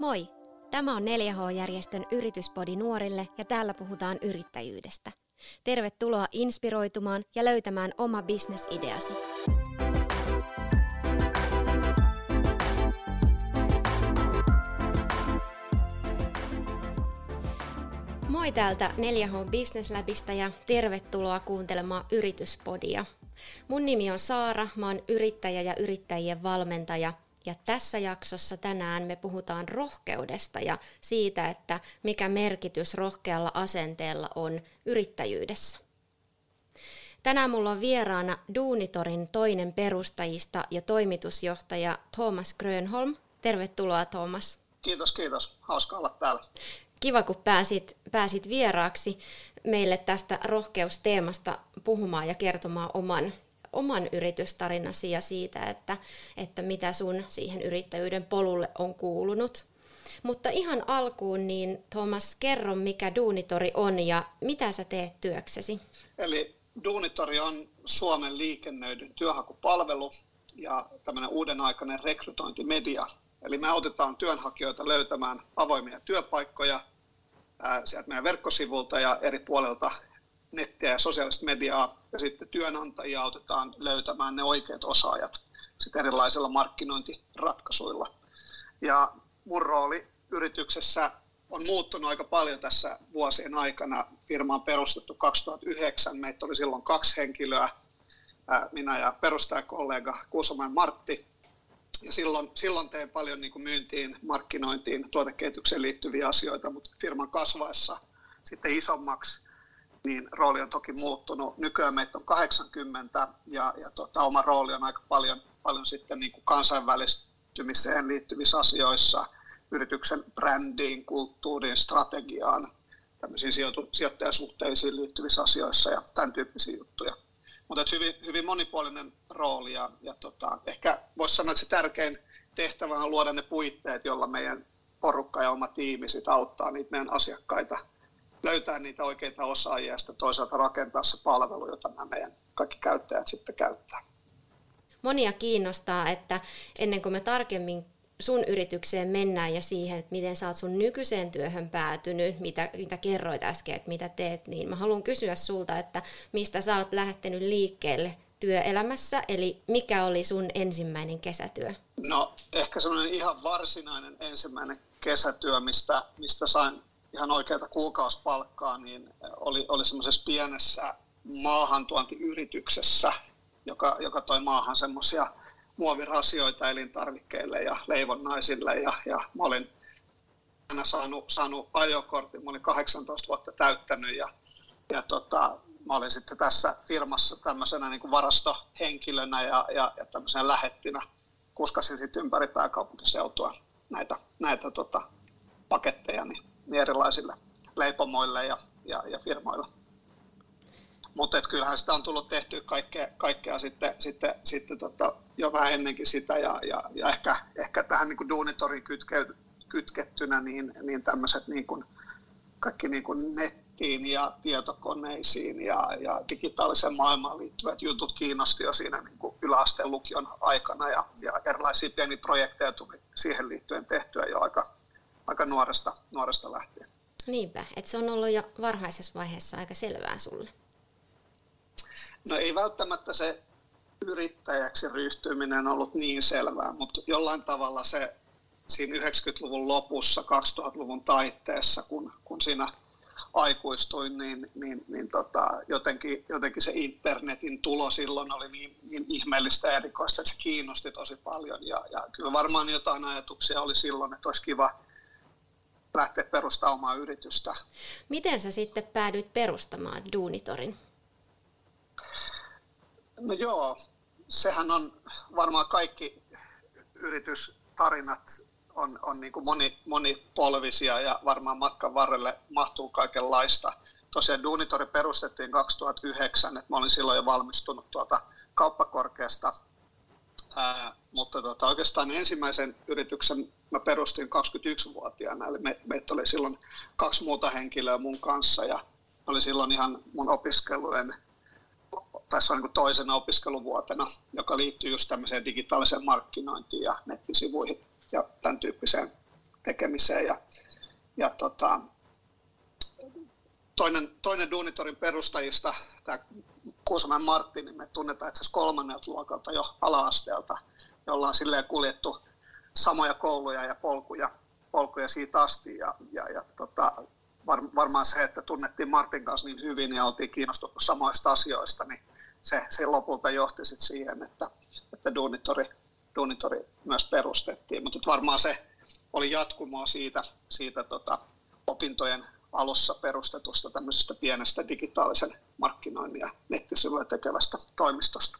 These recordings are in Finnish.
Moi! Tämä on 4H-järjestön yrityspodi nuorille ja täällä puhutaan yrittäjyydestä. Tervetuloa inspiroitumaan ja löytämään oma bisnesideasi. Moi täältä 4H Business Labista ja tervetuloa kuuntelemaan Yrityspodia. Mun nimi on Saara, mä oon yrittäjä ja yrittäjien valmentaja ja tässä jaksossa tänään me puhutaan rohkeudesta ja siitä, että mikä merkitys rohkealla asenteella on yrittäjyydessä. Tänään mulla on vieraana Duunitorin toinen perustajista ja toimitusjohtaja Thomas Grönholm. Tervetuloa Thomas. Kiitos, kiitos. Hauska olla täällä. Kiva, kun pääsit, pääsit vieraaksi meille tästä rohkeusteemasta puhumaan ja kertomaan oman, oman yritystarinasi ja siitä, että, että mitä sun siihen yrittäjyyden polulle on kuulunut. Mutta ihan alkuun, niin Thomas, kerro mikä Duunitori on ja mitä sä teet työksesi? Eli Duunitori on Suomen liikennöidyn työhakupalvelu ja tämmöinen uuden aikainen rekrytointimedia. Eli me autetaan työnhakijoita löytämään avoimia työpaikkoja sieltä meidän verkkosivulta ja eri puolelta nettiä ja sosiaalista mediaa. Ja sitten työnantajia autetaan löytämään ne oikeat osaajat sitten erilaisilla markkinointiratkaisuilla. Ja mun rooli yrityksessä on muuttunut aika paljon tässä vuosien aikana. Firma on perustettu 2009, meitä oli silloin kaksi henkilöä, minä ja perustajakollega Kuusomäen Martti. Ja silloin, silloin tein paljon niin kuin myyntiin, markkinointiin, tuotekehitykseen liittyviä asioita, mutta firman kasvaessa sitten isommaksi, niin rooli on toki muuttunut. Nykyään meitä on 80 ja, ja tota, oma rooli on aika paljon, paljon sitten niin kuin kansainvälistymiseen liittyvissä asioissa, yrityksen brändiin, kulttuuriin, strategiaan, tämmöisiin sijoittajasuhteisiin liittyvissä asioissa ja tämän tyyppisiä juttuja. Mutta hyvin, hyvin monipuolinen rooli ja, ja tota, ehkä voisi sanoa, että se tärkein tehtävä on luoda ne puitteet, jolla meidän porukka ja oma tiimi sit auttaa niitä meidän asiakkaita löytää niitä oikeita osaajia ja sitten toisaalta rakentaa se palvelu, jota nämä meidän kaikki käyttäjät sitten käyttää. Monia kiinnostaa, että ennen kuin me tarkemmin sun yritykseen mennään ja siihen, että miten sä oot sun nykyiseen työhön päätynyt, mitä, mitä kerroit äsken, että mitä teet, niin mä haluan kysyä sulta, että mistä sä oot lähtenyt liikkeelle työelämässä, eli mikä oli sun ensimmäinen kesätyö? No ehkä semmoinen ihan varsinainen ensimmäinen kesätyö, mistä, mistä sain ihan oikeata kuukausipalkkaa, niin oli, oli semmoisessa pienessä maahantuontiyrityksessä, joka, joka toi maahan semmoisia muovirasioita elintarvikkeille ja leivonnaisille ja, ja mä olin aina saanut, saanut ajokortin, mä olin 18 vuotta täyttänyt ja, ja tota, mä olin sitten tässä firmassa tämmöisenä niin kuin varastohenkilönä ja, ja, ja tämmöisenä lähettinä. Kuskasin sitten ympäri pääkaupunkiseutua näitä, näitä tota, paketteja niin, niin erilaisille leipomoille ja, ja, ja firmoille. Mutta kyllähän sitä on tullut tehty kaikkea, kaikkea sitten, sitten, sitten tota, jo vähän ennenkin sitä ja, ja, ja ehkä, ehkä tähän niin kuin duunitoriin kytke, kytkettynä niin, niin tämmöiset niin kaikki niin kuin nettiin ja tietokoneisiin ja, ja digitaaliseen maailmaan liittyvät jutut kiinnosti jo siinä niin kuin yläasteen lukion aikana ja, ja erilaisia pieniä projekteja tuli siihen liittyen tehtyä jo aika, aika nuoresta, nuoresta lähtien. Niinpä, että se on ollut jo varhaisessa vaiheessa aika selvää sulle. No ei välttämättä se yrittäjäksi ryhtyminen ollut niin selvää, mutta jollain tavalla se siinä 90-luvun lopussa, 2000-luvun taitteessa, kun, kun siinä aikuistuin, niin, niin, niin tota, jotenkin, jotenkin se internetin tulo silloin oli niin, niin ihmeellistä ja erikoista, että se kiinnosti tosi paljon. Ja, ja kyllä varmaan jotain ajatuksia oli silloin, että olisi kiva lähteä perustamaan omaa yritystä. Miten sä sitten päädyit perustamaan Duunitorin? No joo, sehän on varmaan kaikki yritystarinat on, on niin kuin moni, monipolvisia ja varmaan matkan varrelle mahtuu kaikenlaista. Tosiaan Duunitori perustettiin 2009, että mä olin silloin jo valmistunut tuolta kauppakorkeasta, ää, mutta tota, oikeastaan ensimmäisen yrityksen mä perustin 21-vuotiaana, eli me, meitä oli silloin kaksi muuta henkilöä mun kanssa ja oli silloin ihan mun opiskelujen tässä on niin toisena opiskeluvuotena, joka liittyy just tämmöiseen digitaaliseen markkinointiin ja nettisivuihin ja tämän tyyppiseen tekemiseen. Ja, ja tota, toinen, toinen Duunitorin perustajista, tämä Kuusamäen Martti, niin me tunnetaan itse kolmannelta luokalta jo ala-asteelta, jolla on silleen kuljettu samoja kouluja ja polkuja, polkuja siitä asti. Ja, ja, ja tota, var, varmaan se, että tunnettiin Martin kanssa niin hyvin ja oltiin kiinnostuttu samoista asioista, niin se, se lopulta johti sit siihen, että, että Duunitori, Duunitori myös perustettiin. Mutta varmaan se oli jatkumoa siitä, siitä tota, opintojen alussa perustetusta tämmöisestä pienestä digitaalisen markkinoinnin ja nettisivuja tekevästä toimistosta.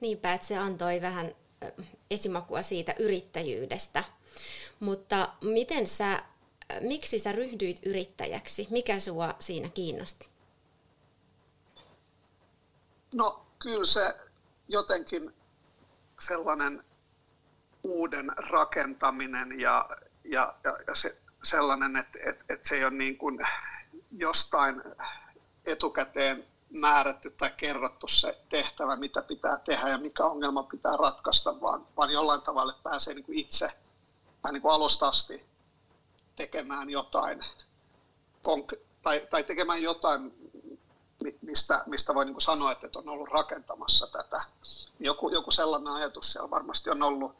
Niinpä, että se antoi vähän esimakua siitä yrittäjyydestä. Mutta miten sä, miksi sä ryhdyit yrittäjäksi? Mikä sua siinä kiinnosti? No kyllä se jotenkin sellainen uuden rakentaminen ja, ja, ja, ja se, sellainen, että, että, että se ei ole niin kuin jostain etukäteen määrätty tai kerrottu se tehtävä, mitä pitää tehdä ja mikä ongelma pitää ratkaista, vaan, vaan jollain tavalla pääsee niin kuin itse tai niin kuin alusta asti tekemään jotain, tai, tai tekemään jotain, mistä, mistä voi niin kuin sanoa, että on ollut rakentamassa tätä. Joku, joku sellainen ajatus siellä varmasti on ollut.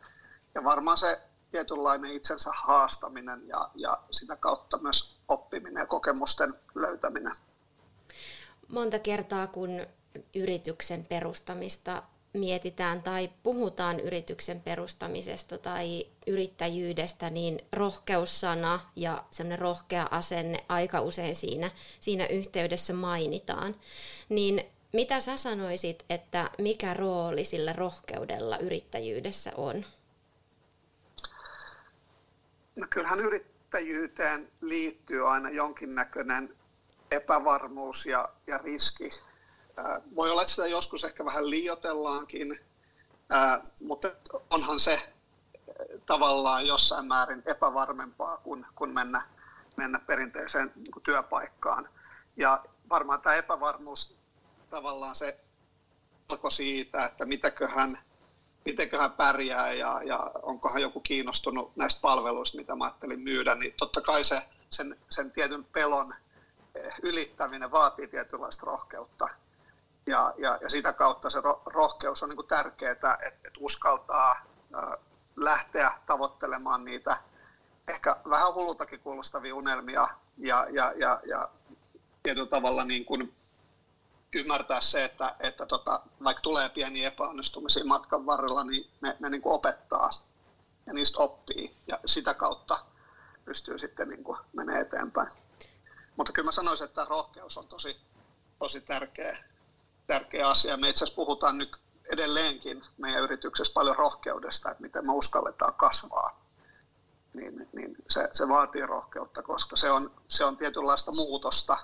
Ja varmaan se tietynlainen itsensä haastaminen ja, ja sitä kautta myös oppiminen ja kokemusten löytäminen. Monta kertaa, kun yrityksen perustamista mietitään tai puhutaan yrityksen perustamisesta tai yrittäjyydestä, niin rohkeussana ja semmoinen rohkea asenne aika usein siinä, siinä yhteydessä mainitaan. Niin mitä sä sanoisit, että mikä rooli sillä rohkeudella yrittäjyydessä on? No kyllähän yrittäjyyteen liittyy aina jonkinnäköinen epävarmuus ja, ja riski. Voi olla, että sitä joskus ehkä vähän liiotellaankin, mutta onhan se tavallaan jossain määrin epävarmempaa kuin, kuin mennä, mennä perinteiseen niin työpaikkaan. Ja varmaan tämä epävarmuus tavallaan se alkoi siitä, että mitäköhän – mitenköhän pärjää ja, ja onkohan joku kiinnostunut näistä palveluista, mitä mä ajattelin myydä, niin totta kai se, sen, sen tietyn pelon eh, ylittäminen vaatii tietynlaista rohkeutta. Ja, ja, ja sitä kautta se rohkeus on niin tärkeää, että, että uskaltaa lähteä tavoittelemaan niitä ehkä vähän hullutakin kuulostavia unelmia ja, ja, ja, ja tietyllä tavalla niin kuin ymmärtää se, että, että tota, vaikka tulee pieniä epäonnistumisia matkan varrella, niin ne, ne niin kuin opettaa ja niistä oppii ja sitä kautta pystyy sitten niin kuin menee eteenpäin. Mutta kyllä mä sanoisin, että rohkeus on tosi, tosi tärkeä, tärkeä asia. Me itse asiassa puhutaan nyt edelleenkin meidän yrityksessä paljon rohkeudesta, että miten me uskalletaan kasvaa. Niin, niin se, se vaatii rohkeutta, koska se on, se on tietynlaista muutosta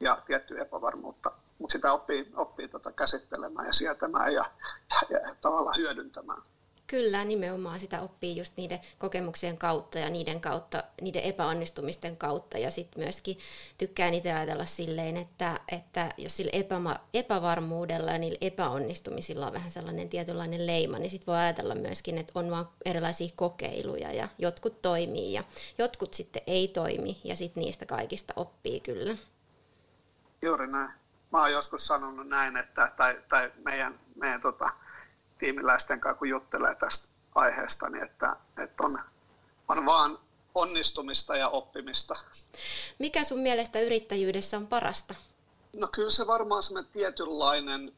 ja tiettyä epävarmuutta mutta sitä oppii, oppii tota käsittelemään ja sietämään ja, ja, ja tavallaan hyödyntämään. Kyllä, nimenomaan sitä oppii just niiden kokemuksien kautta ja niiden kautta, niiden epäonnistumisten kautta. Ja sitten myöskin tykkään itse ajatella silleen, että, että jos sillä epäma, epävarmuudella ja niillä epäonnistumisilla on vähän sellainen tietynlainen leima, niin sitten voi ajatella myöskin, että on vaan erilaisia kokeiluja ja jotkut toimii ja jotkut sitten ei toimi ja sitten niistä kaikista oppii kyllä. Juuri näin mä oon joskus sanonut näin, että, tai, tai meidän, meidän tota, tiimiläisten kanssa, kun juttelee tästä aiheesta, niin että, että on, on vaan onnistumista ja oppimista. Mikä sun mielestä yrittäjyydessä on parasta? No kyllä se varmaan semmoinen tietynlainen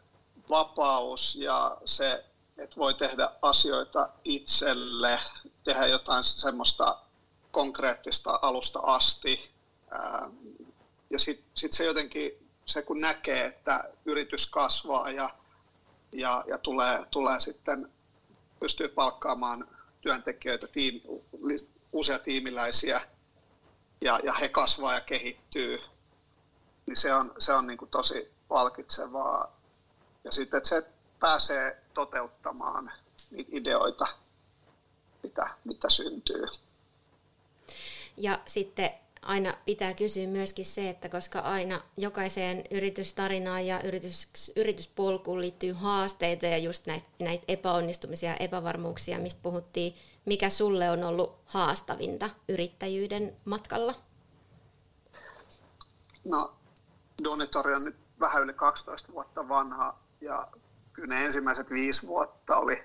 vapaus ja se, että voi tehdä asioita itselle, tehdä jotain semmoista konkreettista alusta asti. Ja sitten sit se jotenkin se kun näkee, että yritys kasvaa ja, ja, ja tulee, tulee sitten, pystyy palkkaamaan työntekijöitä, tiim, uusia tiimiläisiä ja, ja he kasvaa ja kehittyy, niin se on, se on niin kuin tosi palkitsevaa. Ja sitten, että se pääsee toteuttamaan niitä ideoita, mitä, mitä syntyy. Ja sitten aina pitää kysyä myöskin se, että koska aina jokaiseen yritystarinaan ja yritys, yrityspolkuun liittyy haasteita ja just näitä, näitä epäonnistumisia ja epävarmuuksia, mistä puhuttiin, mikä sulle on ollut haastavinta yrittäjyyden matkalla? No, Donitori on nyt vähän yli 12 vuotta vanha ja kyllä ne ensimmäiset viisi vuotta oli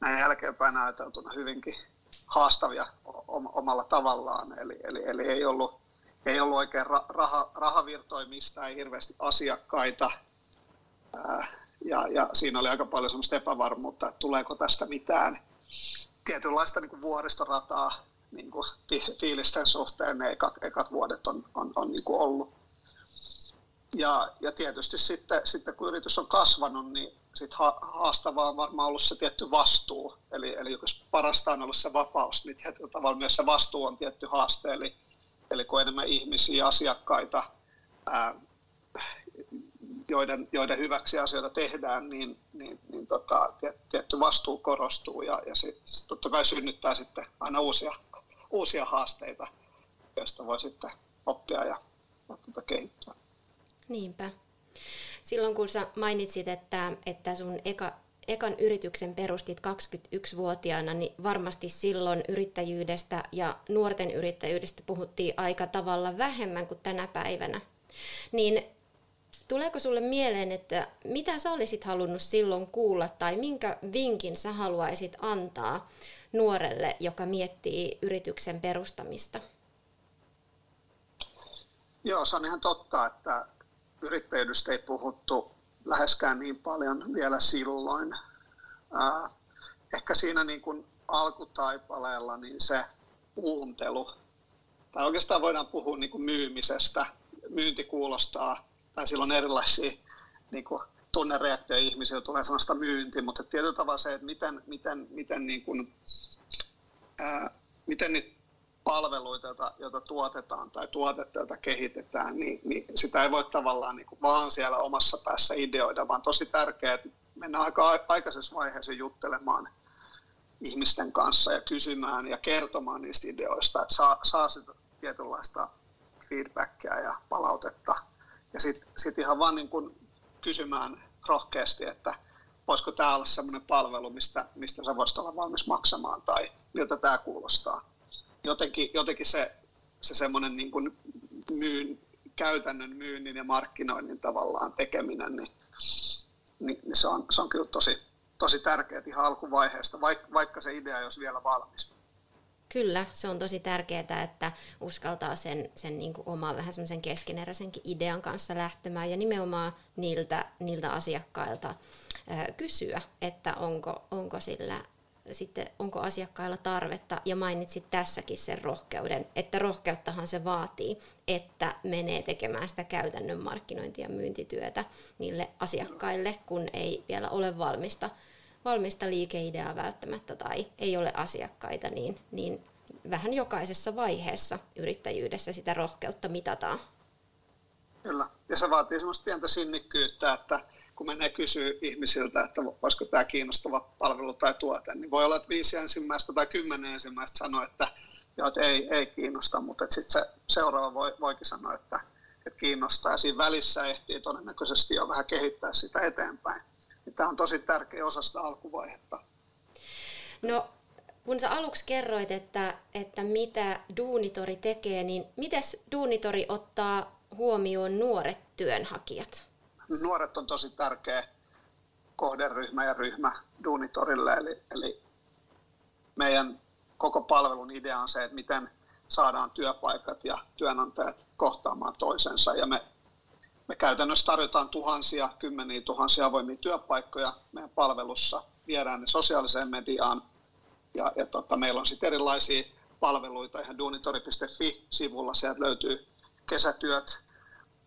näin jälkeenpäin ajateltuna hyvinkin haastavia omalla tavallaan. Eli, eli, eli ei, ollut, ei ollut oikein raha, rahavirtoimista, ei hirveästi asiakkaita. ja, ja siinä oli aika paljon sellaista epävarmuutta, että tuleeko tästä mitään tietynlaista niin kuin vuoristorataa niin kuin fiilisten suhteen ne ekat, ekat vuodet on, on, on niin kuin ollut. Ja, ja tietysti sitten, sitten kun yritys on kasvanut, niin sit haastavaa on varmaan ollut se tietty vastuu. Eli, eli jos parasta on ollut se vapaus, niin tietyllä tavalla myös se vastuu on tietty haaste. Eli, eli kun enemmän ihmisiä, asiakkaita, ää, joiden, joiden hyväksi asioita tehdään, niin, niin, niin tota, tietty vastuu korostuu ja, ja se totta kai synnyttää sitten aina uusia, uusia haasteita, joista voi sitten oppia ja, ja tota, kehittää. Niinpä. Silloin kun sä mainitsit, että, että sun eka, ekan yrityksen perustit 21-vuotiaana, niin varmasti silloin yrittäjyydestä ja nuorten yrittäjyydestä puhuttiin aika tavalla vähemmän kuin tänä päivänä. Niin tuleeko sulle mieleen, että mitä sä olisit halunnut silloin kuulla tai minkä vinkin sä haluaisit antaa nuorelle, joka miettii yrityksen perustamista? Joo, se on ihan totta, että yrittäjyydestä ei puhuttu läheskään niin paljon vielä silloin. ehkä siinä niin kuin alkutaipaleella niin se kuuntelu, tai oikeastaan voidaan puhua niin kuin myymisestä. Myynti kuulostaa, tai silloin erilaisia niin kuin tunnereaktioja ihmisiä tulee sellaista myyntiä, mutta tietyllä tavalla se, että miten, miten, miten, niin kuin, ää, miten niitä palveluita, joita, joita tuotetaan tai tuotetta, jota kehitetään, niin, niin sitä ei voi tavallaan niin kuin vaan siellä omassa päässä ideoida, vaan tosi tärkeää, että mennään aika aikaisessa vaiheessa juttelemaan ihmisten kanssa ja kysymään ja kertomaan niistä ideoista, että saa, saa sitä tietynlaista feedbackia ja palautetta. Ja sitten sit ihan vaan niin kuin kysymään rohkeasti, että voisiko tämä olla sellainen palvelu, mistä, mistä sä voisit olla valmis maksamaan tai miltä tämä kuulostaa jotenkin, jotenkin se, se semmoinen niin kuin myyn, käytännön myynnin ja markkinoinnin tavallaan tekeminen, niin, niin, niin se, on, se on kyllä tosi, tosi tärkeää ihan alkuvaiheesta, vaikka, vaikka se idea olisi vielä valmis. Kyllä, se on tosi tärkeää, että uskaltaa sen, sen niin kuin oman vähän semmoisen keskeneräisenkin idean kanssa lähtemään ja nimenomaan niiltä, niiltä asiakkailta kysyä, että onko, onko sillä sitten onko asiakkailla tarvetta, ja mainitsit tässäkin sen rohkeuden, että rohkeuttahan se vaatii, että menee tekemään sitä käytännön markkinointia ja myyntityötä niille asiakkaille, kun ei vielä ole valmista, valmista liikeideaa välttämättä tai ei ole asiakkaita, niin, niin vähän jokaisessa vaiheessa yrittäjyydessä sitä rohkeutta mitataan. Kyllä, ja se vaatii semmoista pientä sinnikkyyttä, että kun menee kysyä ihmisiltä, että voisiko tämä kiinnostava palvelu tai tuote, niin voi olla, että viisi ensimmäistä tai kymmenen ensimmäistä sanoo, että, joo, että ei, ei kiinnosta, mutta sitten se seuraava voi, voikin sanoa, että, että kiinnostaa. Ja siinä välissä ehtii todennäköisesti jo vähän kehittää sitä eteenpäin. Niin tämä on tosi tärkeä osa sitä alkuvaihetta. No, kun sä aluksi kerroit, että, että mitä Duunitori tekee, niin miten Duunitori ottaa huomioon nuoret työnhakijat? Nuoret on tosi tärkeä kohderyhmä ja ryhmä Duunitorille, eli, eli meidän koko palvelun idea on se, että miten saadaan työpaikat ja työnantajat kohtaamaan toisensa. Ja me, me käytännössä tarjotaan tuhansia, kymmeniä tuhansia avoimia työpaikkoja meidän palvelussa, viedään ne sosiaaliseen mediaan ja, ja tota, meillä on sitten erilaisia palveluita ihan duunitori.fi-sivulla, sieltä löytyy kesätyöt,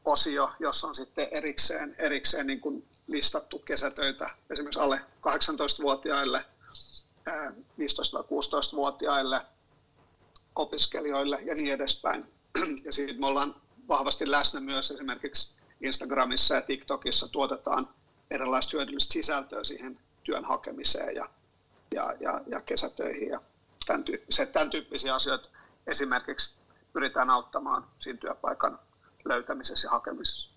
osio, jossa on sitten erikseen, erikseen niin kuin listattu kesätöitä esimerkiksi alle 18-vuotiaille, 15-16-vuotiaille, opiskelijoille ja niin edespäin. Ja sitten me ollaan vahvasti läsnä myös esimerkiksi Instagramissa ja TikTokissa tuotetaan erilaista hyödyllistä sisältöä siihen työn hakemiseen ja, ja, ja, ja kesätöihin ja tämän, tyyppisiä, tämän tyyppisiä asioita. Esimerkiksi pyritään auttamaan siinä työpaikan löytämisessä ja hakemisessa.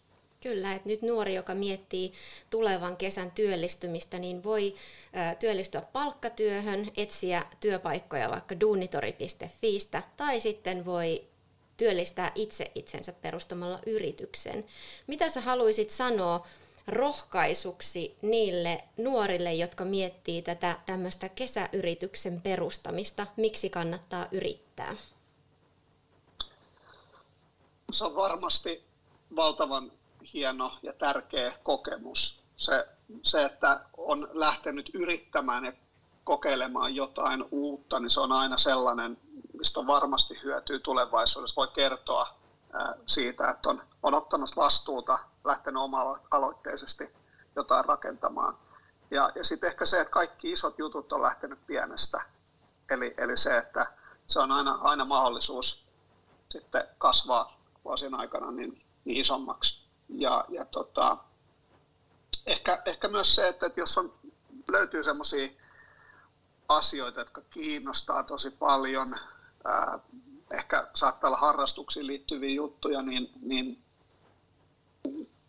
Kyllä, että nyt nuori, joka miettii tulevan kesän työllistymistä, niin voi työllistyä palkkatyöhön, etsiä työpaikkoja vaikka duunitori.fiistä tai sitten voi työllistää itse itsensä perustamalla yrityksen. Mitä sä haluaisit sanoa rohkaisuksi niille nuorille, jotka miettii tätä tämmöistä kesäyrityksen perustamista? Miksi kannattaa yrittää? Se on varmasti valtavan hieno ja tärkeä kokemus. Se, se, että on lähtenyt yrittämään ja kokeilemaan jotain uutta, niin se on aina sellainen, mistä varmasti hyötyä tulevaisuudessa. Voi kertoa siitä, että on, on ottanut vastuuta, lähtenyt oma-aloitteisesti jotain rakentamaan. Ja, ja sitten ehkä se, että kaikki isot jutut on lähtenyt pienestä. Eli, eli se, että se on aina, aina mahdollisuus sitten kasvaa vuosien aikana niin, niin isommaksi. Ja, ja tota, ehkä, ehkä myös se, että, että jos on, löytyy sellaisia asioita, jotka kiinnostaa tosi paljon, ää, ehkä saattaa olla harrastuksiin liittyviä juttuja, niin, niin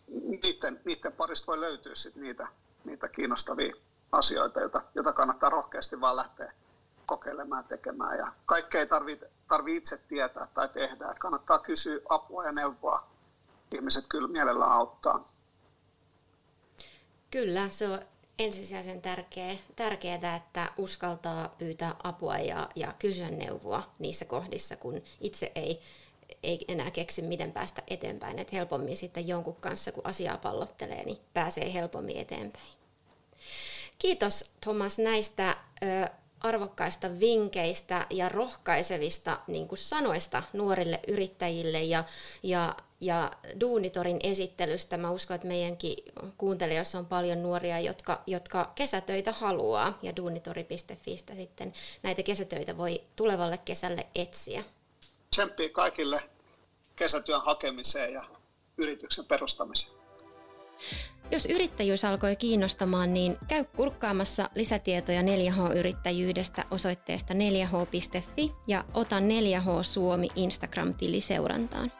niiden, niiden parista voi löytyä sit niitä, niitä kiinnostavia asioita, joita, joita kannattaa rohkeasti vaan lähteä kokeilemaan tekemään. Ja kaikkea ei tarvitse tarvi itse tietää tai tehdä. Että kannattaa kysyä apua ja neuvoa. Ihmiset kyllä mielellään auttaa. Kyllä, se on ensisijaisen tärkeä, tärkeää, että uskaltaa pyytää apua ja, ja kysyä neuvoa niissä kohdissa, kun itse ei, ei enää keksy, miten päästä eteenpäin. Et helpommin sitten jonkun kanssa, kun asiaa pallottelee, niin pääsee helpommin eteenpäin. Kiitos Thomas näistä ö, arvokkaista vinkkeistä ja rohkaisevista niin kuin sanoista nuorille yrittäjille ja, ja, ja Duunitorin esittelystä. Mä uskon, että meidänkin kuuntelijoissa on paljon nuoria, jotka, jotka kesätöitä haluaa ja duunitori.fistä sitten näitä kesätöitä voi tulevalle kesälle etsiä. Tsemppiä kaikille kesätyön hakemiseen ja yrityksen perustamiseen. Jos yrittäjyys alkoi kiinnostamaan, niin käy kurkkaamassa lisätietoja 4H-yrittäjyydestä osoitteesta 4h.fi ja ota 4H Suomi Instagram-tili seurantaan.